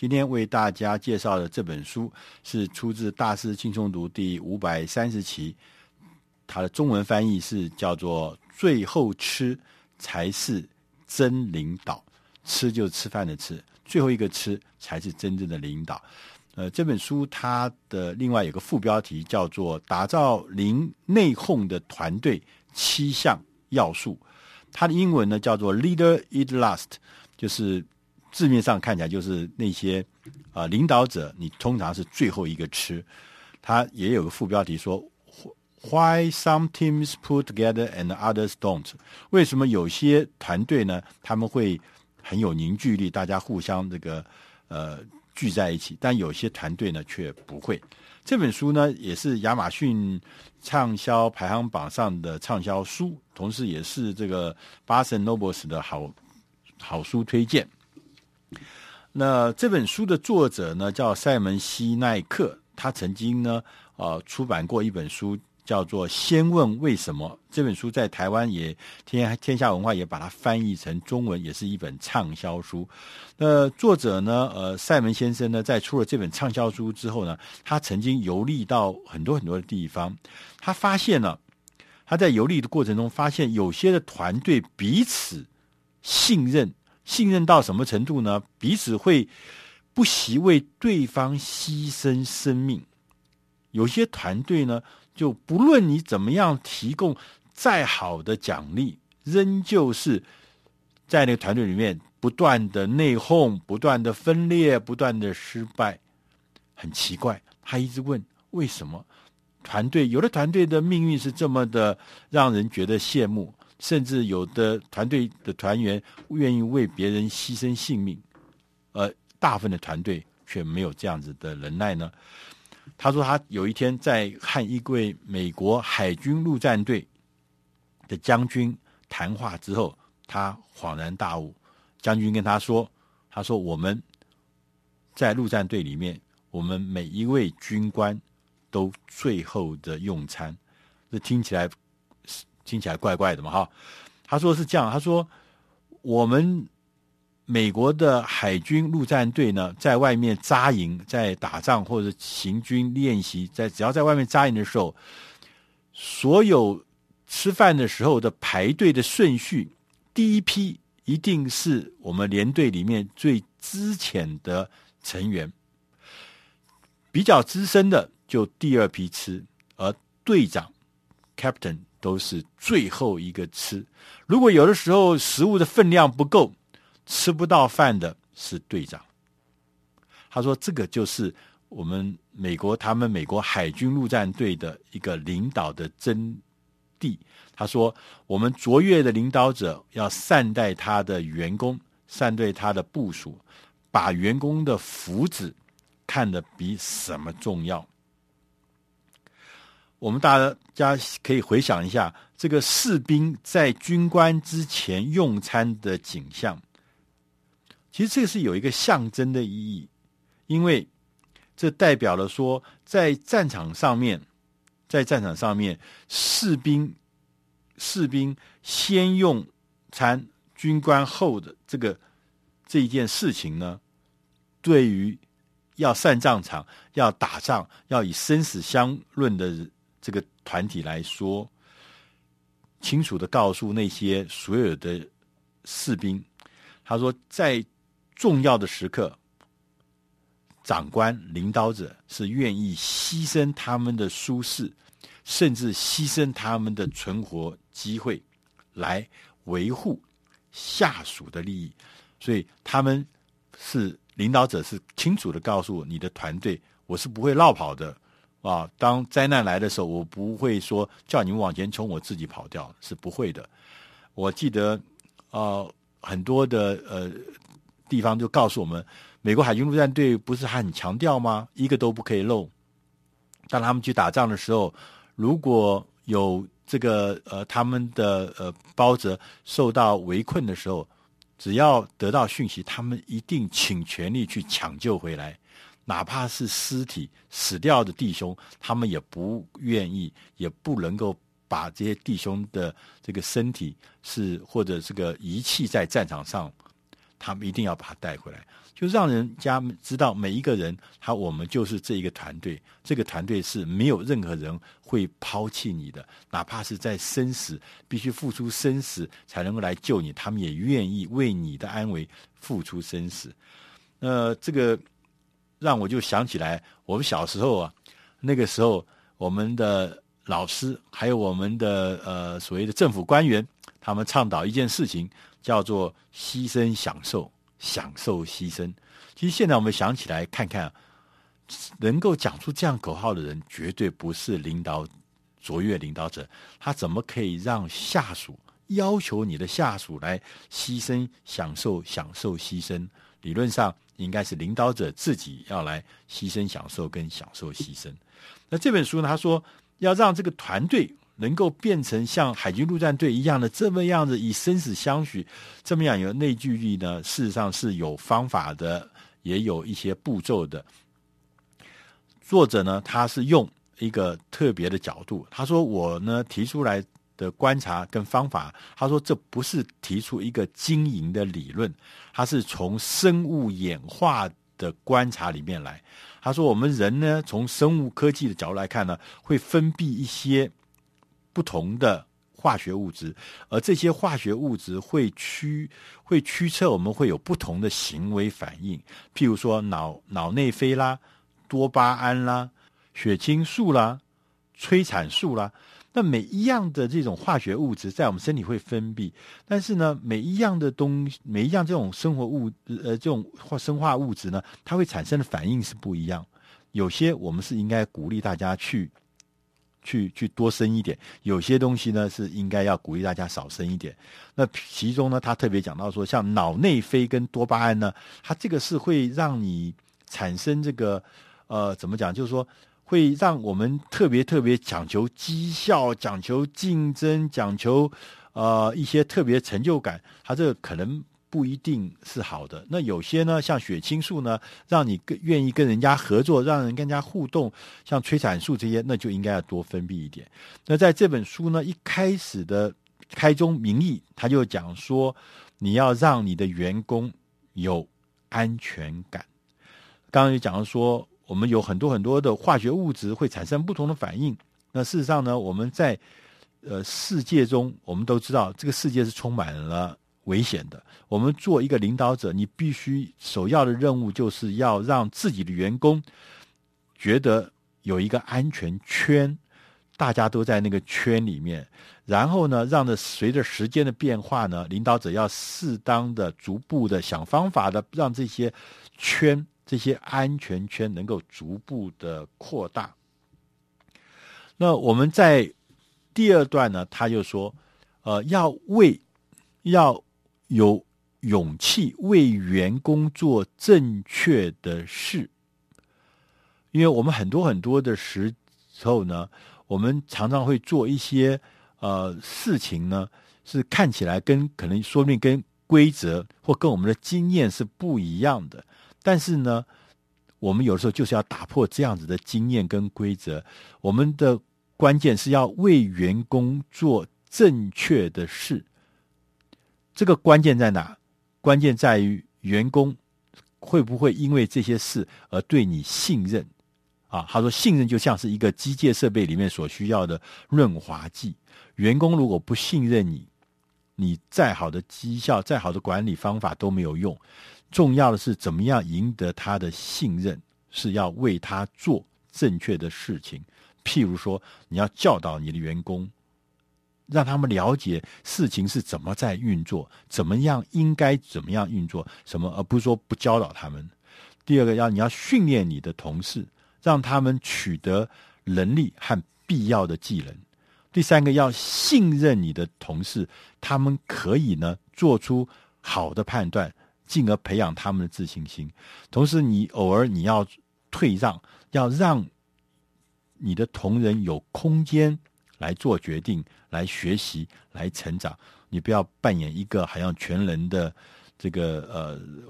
今天为大家介绍的这本书是出自《大师轻松读》第五百三十期，它的中文翻译是叫做“最后吃才是真领导”，吃就是吃饭的吃，最后一个吃才是真正的领导。呃，这本书它的另外有个副标题叫做“打造零内讧的团队七项要素”，它的英文呢叫做 “Leader Eat Last”，就是。字面上看起来就是那些啊、呃、领导者，你通常是最后一个吃。他也有个副标题说：“Why some teams put together and others don't？” 为什么有些团队呢，他们会很有凝聚力，大家互相这个呃聚在一起，但有些团队呢却不会。这本书呢也是亚马逊畅销排行榜上的畅销书，同时也是这个 Barnes & Noble 的好好书推荐。那这本书的作者呢，叫赛门西奈克，他曾经呢，呃，出版过一本书，叫做《先问为什么》。这本书在台湾也天天下文化也把它翻译成中文，也是一本畅销书。那作者呢，呃，赛门先生呢，在出了这本畅销书之后呢，他曾经游历到很多很多的地方，他发现了，他在游历的过程中发现，有些的团队彼此信任。信任到什么程度呢？彼此会不惜为对方牺牲生命。有些团队呢，就不论你怎么样提供再好的奖励，仍旧是在那个团队里面不断的内讧、不断的分裂、不断的失败。很奇怪，他一直问为什么团队，有的团队的命运是这么的让人觉得羡慕。甚至有的团队的团员愿意为别人牺牲性命，而大部分的团队却没有这样子的能耐呢。他说，他有一天在和一位美国海军陆战队的将军谈话之后，他恍然大悟。将军跟他说：“他说我们在陆战队里面，我们每一位军官都最后的用餐。”这听起来。听起来怪怪的嘛，哈。他说是这样，他说我们美国的海军陆战队呢，在外面扎营，在打仗或者行军练习，在只要在外面扎营的时候，所有吃饭的时候的排队的顺序，第一批一定是我们连队里面最资浅的成员，比较资深的就第二批吃，而队长 Captain。都是最后一个吃。如果有的时候食物的分量不够，吃不到饭的是队长。他说：“这个就是我们美国他们美国海军陆战队的一个领导的真谛。”他说：“我们卓越的领导者要善待他的员工，善待他的部署，把员工的福祉看得比什么重要。”我们大家可以回想一下，这个士兵在军官之前用餐的景象。其实这个是有一个象征的意义，因为这代表了说，在战场上面，在战场上面，士兵士兵先用餐，军官后的这个这一件事情呢，对于要上战场、要打仗、要以生死相论的人。这个团体来说，清楚的告诉那些所有的士兵，他说，在重要的时刻，长官、领导者是愿意牺牲他们的舒适，甚至牺牲他们的存活机会，来维护下属的利益。所以，他们是领导者，是清楚的告诉你的团队，我是不会落跑的。啊！当灾难来的时候，我不会说叫你们往前冲，我自己跑掉是不会的。我记得，呃，很多的呃地方就告诉我们，美国海军陆战队不是还很强调吗？一个都不可以漏。当他们去打仗的时候，如果有这个呃他们的呃胞折受到围困的时候，只要得到讯息，他们一定倾全力去抢救回来。哪怕是尸体死掉的弟兄，他们也不愿意，也不能够把这些弟兄的这个身体是或者这个遗弃在战场上，他们一定要把他带回来。就让人家知道每一个人，他我们就是这一个团队，这个团队是没有任何人会抛弃你的，哪怕是在生死必须付出生死才能够来救你，他们也愿意为你的安危付出生死。呃，这个让我就想起来，我们小时候啊，那个时候我们的老师还有我们的呃所谓的政府官员，他们倡导一件事情。叫做牺牲享受，享受牺牲。其实现在我们想起来看看，能够讲出这样口号的人，绝对不是领导卓越领导者。他怎么可以让下属要求你的下属来牺牲、享受、享受、牺牲？理论上应该是领导者自己要来牺牲、享受跟享受牺牲。那这本书呢？他说要让这个团队。能够变成像海军陆战队一样的这么样子，以生死相许，这么样有内聚力呢？事实上是有方法的，也有一些步骤的。作者呢，他是用一个特别的角度，他说：“我呢提出来的观察跟方法，他说这不是提出一个经营的理论，他是从生物演化的观察里面来。他说我们人呢，从生物科技的角度来看呢，会分泌一些。”不同的化学物质，而这些化学物质会驱会驱策我们会有不同的行为反应，譬如说脑脑内啡啦、多巴胺啦、血清素啦、催产素啦。那每一样的这种化学物质在我们身体会分泌，但是呢，每一样的东西每一样这种生活物呃这种化生化物质呢，它会产生的反应是不一样。有些我们是应该鼓励大家去。去去多生一点，有些东西呢是应该要鼓励大家少生一点。那其中呢，他特别讲到说，像脑内啡跟多巴胺呢，它这个是会让你产生这个呃，怎么讲？就是说会让我们特别特别讲求绩效、讲求竞争、讲求呃一些特别成就感。它这个可能。不一定是好的。那有些呢，像血清素呢，让你更愿意跟人家合作，让人跟人家互动。像催产素这些，那就应该要多分泌一点。那在这本书呢，一开始的开宗明义，他就讲说，你要让你的员工有安全感。刚刚就讲了说，我们有很多很多的化学物质会产生不同的反应。那事实上呢，我们在呃世界中，我们都知道这个世界是充满了。危险的。我们做一个领导者，你必须首要的任务就是要让自己的员工觉得有一个安全圈，大家都在那个圈里面。然后呢，让着随着时间的变化呢，领导者要适当的、逐步的想方法的，让这些圈、这些安全圈能够逐步的扩大。那我们在第二段呢，他就说，呃，要为要。有勇气为员工做正确的事，因为我们很多很多的时候呢，我们常常会做一些呃事情呢，是看起来跟可能说不定跟规则或跟我们的经验是不一样的，但是呢，我们有的时候就是要打破这样子的经验跟规则，我们的关键是要为员工做正确的事。这个关键在哪？关键在于员工会不会因为这些事而对你信任啊？他说，信任就像是一个机械设备里面所需要的润滑剂。员工如果不信任你，你再好的绩效、再好的管理方法都没有用。重要的是怎么样赢得他的信任，是要为他做正确的事情。譬如说，你要教导你的员工。让他们了解事情是怎么在运作，怎么样应该怎么样运作，什么而不是说不教导他们。第二个要你要训练你的同事，让他们取得能力和必要的技能。第三个要信任你的同事，他们可以呢做出好的判断，进而培养他们的自信心。同时，你偶尔你要退让，要让你的同仁有空间。来做决定，来学习，来成长。你不要扮演一个好像全能的这个呃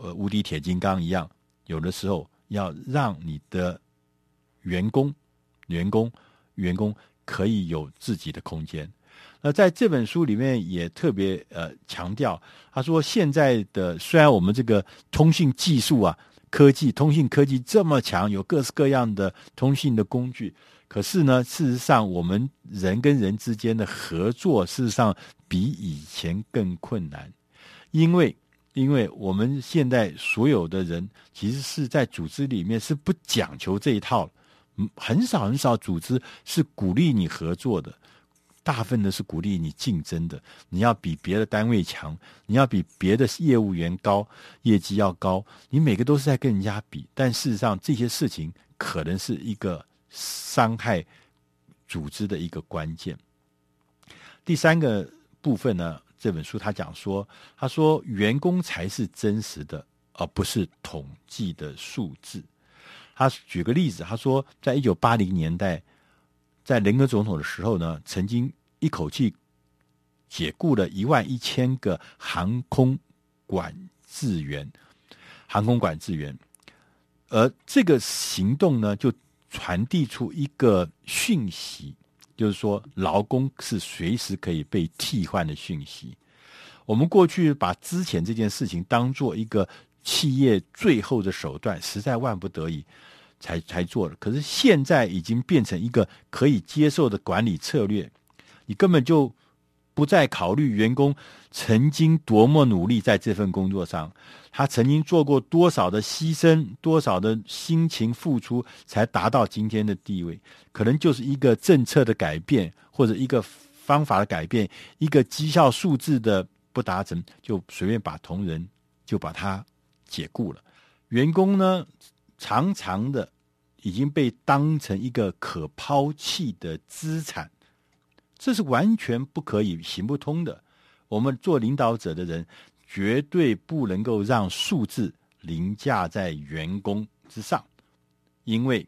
呃无敌铁金刚一样。有的时候要让你的员工、员工、员工可以有自己的空间。那在这本书里面也特别呃强调，他说现在的虽然我们这个通讯技术啊、科技、通信科技这么强，有各式各样的通信的工具，可是呢，事实上我们人跟人之间的合作，事实上比以前更困难，因为因为我们现在所有的人其实是在组织里面是不讲求这一套，嗯，很少很少组织是鼓励你合作的。大部分的是鼓励你竞争的，你要比别的单位强，你要比别的业务员高，业绩要高，你每个都是在跟人家比。但事实上，这些事情可能是一个伤害组织的一个关键。第三个部分呢，这本书他讲说，他说员工才是真实的，而不是统计的数字。他举个例子，他说，在一九八零年代。在林肯总统的时候呢，曾经一口气解雇了一万一千个航空管制员，航空管制员，而这个行动呢，就传递出一个讯息，就是说劳工是随时可以被替换的讯息。我们过去把之前这件事情当做一个企业最后的手段，实在万不得已。才才做的，可是现在已经变成一个可以接受的管理策略。你根本就不再考虑员工曾经多么努力在这份工作上，他曾经做过多少的牺牲，多少的辛勤付出，才达到今天的地位。可能就是一个政策的改变，或者一个方法的改变，一个绩效数字的不达成，就随便把同仁就把他解雇了。员工呢？长长的已经被当成一个可抛弃的资产，这是完全不可以行不通的。我们做领导者的人绝对不能够让数字凌驾在员工之上，因为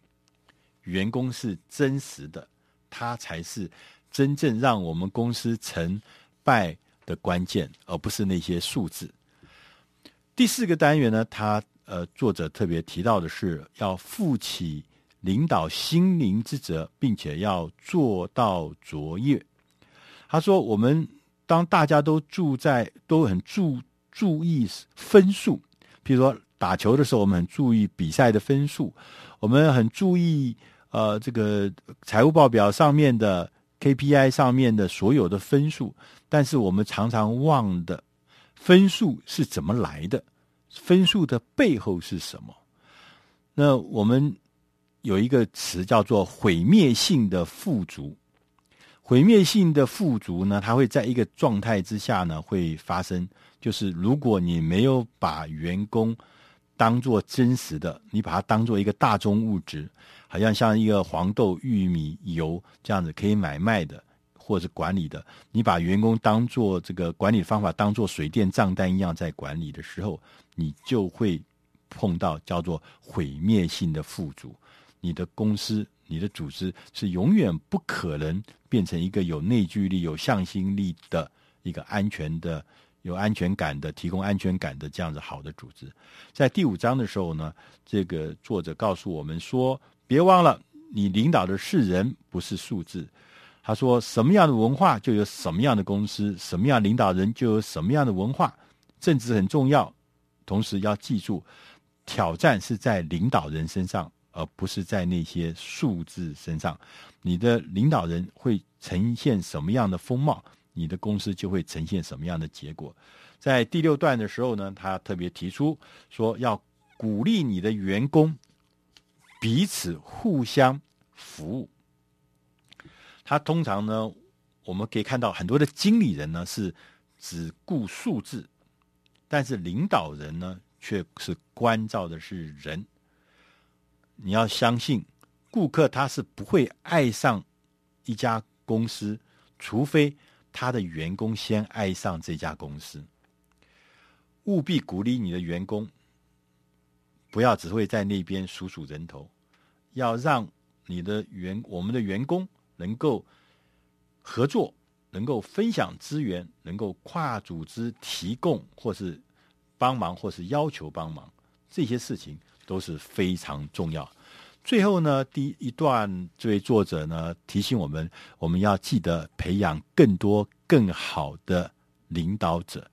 员工是真实的，他才是真正让我们公司成败的关键，而不是那些数字。第四个单元呢，他。呃，作者特别提到的是，要负起领导心灵之责，并且要做到卓越。他说：“我们当大家都住在都很注注意分数，譬如说打球的时候，我们很注意比赛的分数，我们很注意呃这个财务报表上面的 KPI 上面的所有的分数，但是我们常常忘的分数是怎么来的。”分数的背后是什么？那我们有一个词叫做毁灭性的富足。毁灭性的富足呢，它会在一个状态之下呢会发生，就是如果你没有把员工当做真实的，你把它当做一个大宗物质，好像像一个黄豆、玉米、油这样子可以买卖的。或者是管理的，你把员工当做这个管理方法当做水电账单一样在管理的时候，你就会碰到叫做毁灭性的富足。你的公司、你的组织是永远不可能变成一个有内聚力、有向心力的一个安全的、有安全感的、提供安全感的这样子好的组织。在第五章的时候呢，这个作者告诉我们说：别忘了，你领导的是人，不是数字。他说：“什么样的文化就有什么样的公司，什么样领导人就有什么样的文化。政治很重要，同时要记住，挑战是在领导人身上，而不是在那些数字身上。你的领导人会呈现什么样的风貌，你的公司就会呈现什么样的结果。在第六段的时候呢，他特别提出说，要鼓励你的员工彼此互相服务。”他通常呢，我们可以看到很多的经理人呢是只顾数字，但是领导人呢却是关照的是人。你要相信，顾客他是不会爱上一家公司，除非他的员工先爱上这家公司。务必鼓励你的员工，不要只会在那边数数人头，要让你的员我们的员工。能够合作，能够分享资源，能够跨组织提供或是帮忙，或是要求帮忙，这些事情都是非常重要。最后呢，第一段这位作者呢提醒我们，我们要记得培养更多更好的领导者。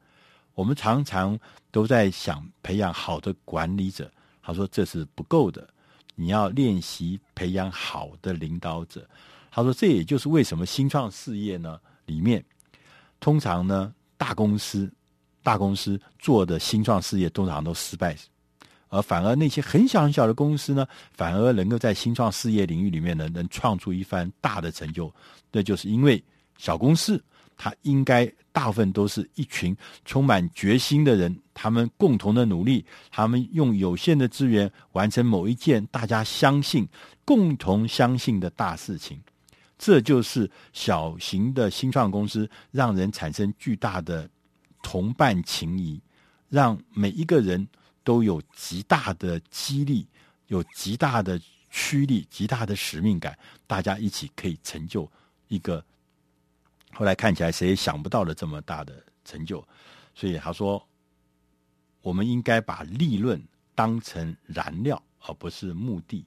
我们常常都在想培养好的管理者，他说这是不够的，你要练习培养好的领导者。他说这也就是为什么新创事业呢里面，通常呢大公司大公司做的新创事业通常都失败。而反而那些很小很小的公司呢，反而能够在新创事业领域里面呢，能创出一番大的成就。那就是因为小公司，它应该大部分都是一群充满决心的人，他们共同的努力，他们用有限的资源完成某一件大家相信、共同相信的大事情。这就是小型的新创公司让人产生巨大的同伴情谊，让每一个人。都有极大的激励，有极大的驱力，极大的使命感，大家一起可以成就一个后来看起来谁也想不到的这么大的成就。所以他说，我们应该把利润当成燃料，而不是目的。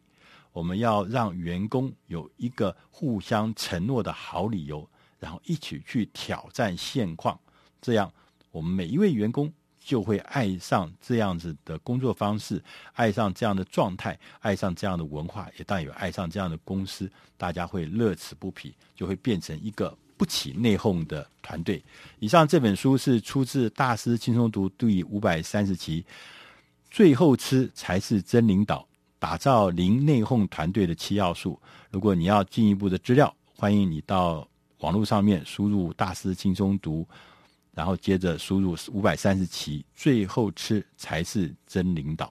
我们要让员工有一个互相承诺的好理由，然后一起去挑战现况。这样，我们每一位员工。就会爱上这样子的工作方式，爱上这样的状态，爱上这样的文化，也当有爱上这样的公司，大家会乐此不疲，就会变成一个不起内讧的团队。以上这本书是出自《大师轻松读》第五百三十期，最后吃才是真领导，打造零内讧团队的七要素。如果你要进一步的资料，欢迎你到网络上面输入“大师轻松读”。然后接着输入五百三十七，最后吃才是真领导。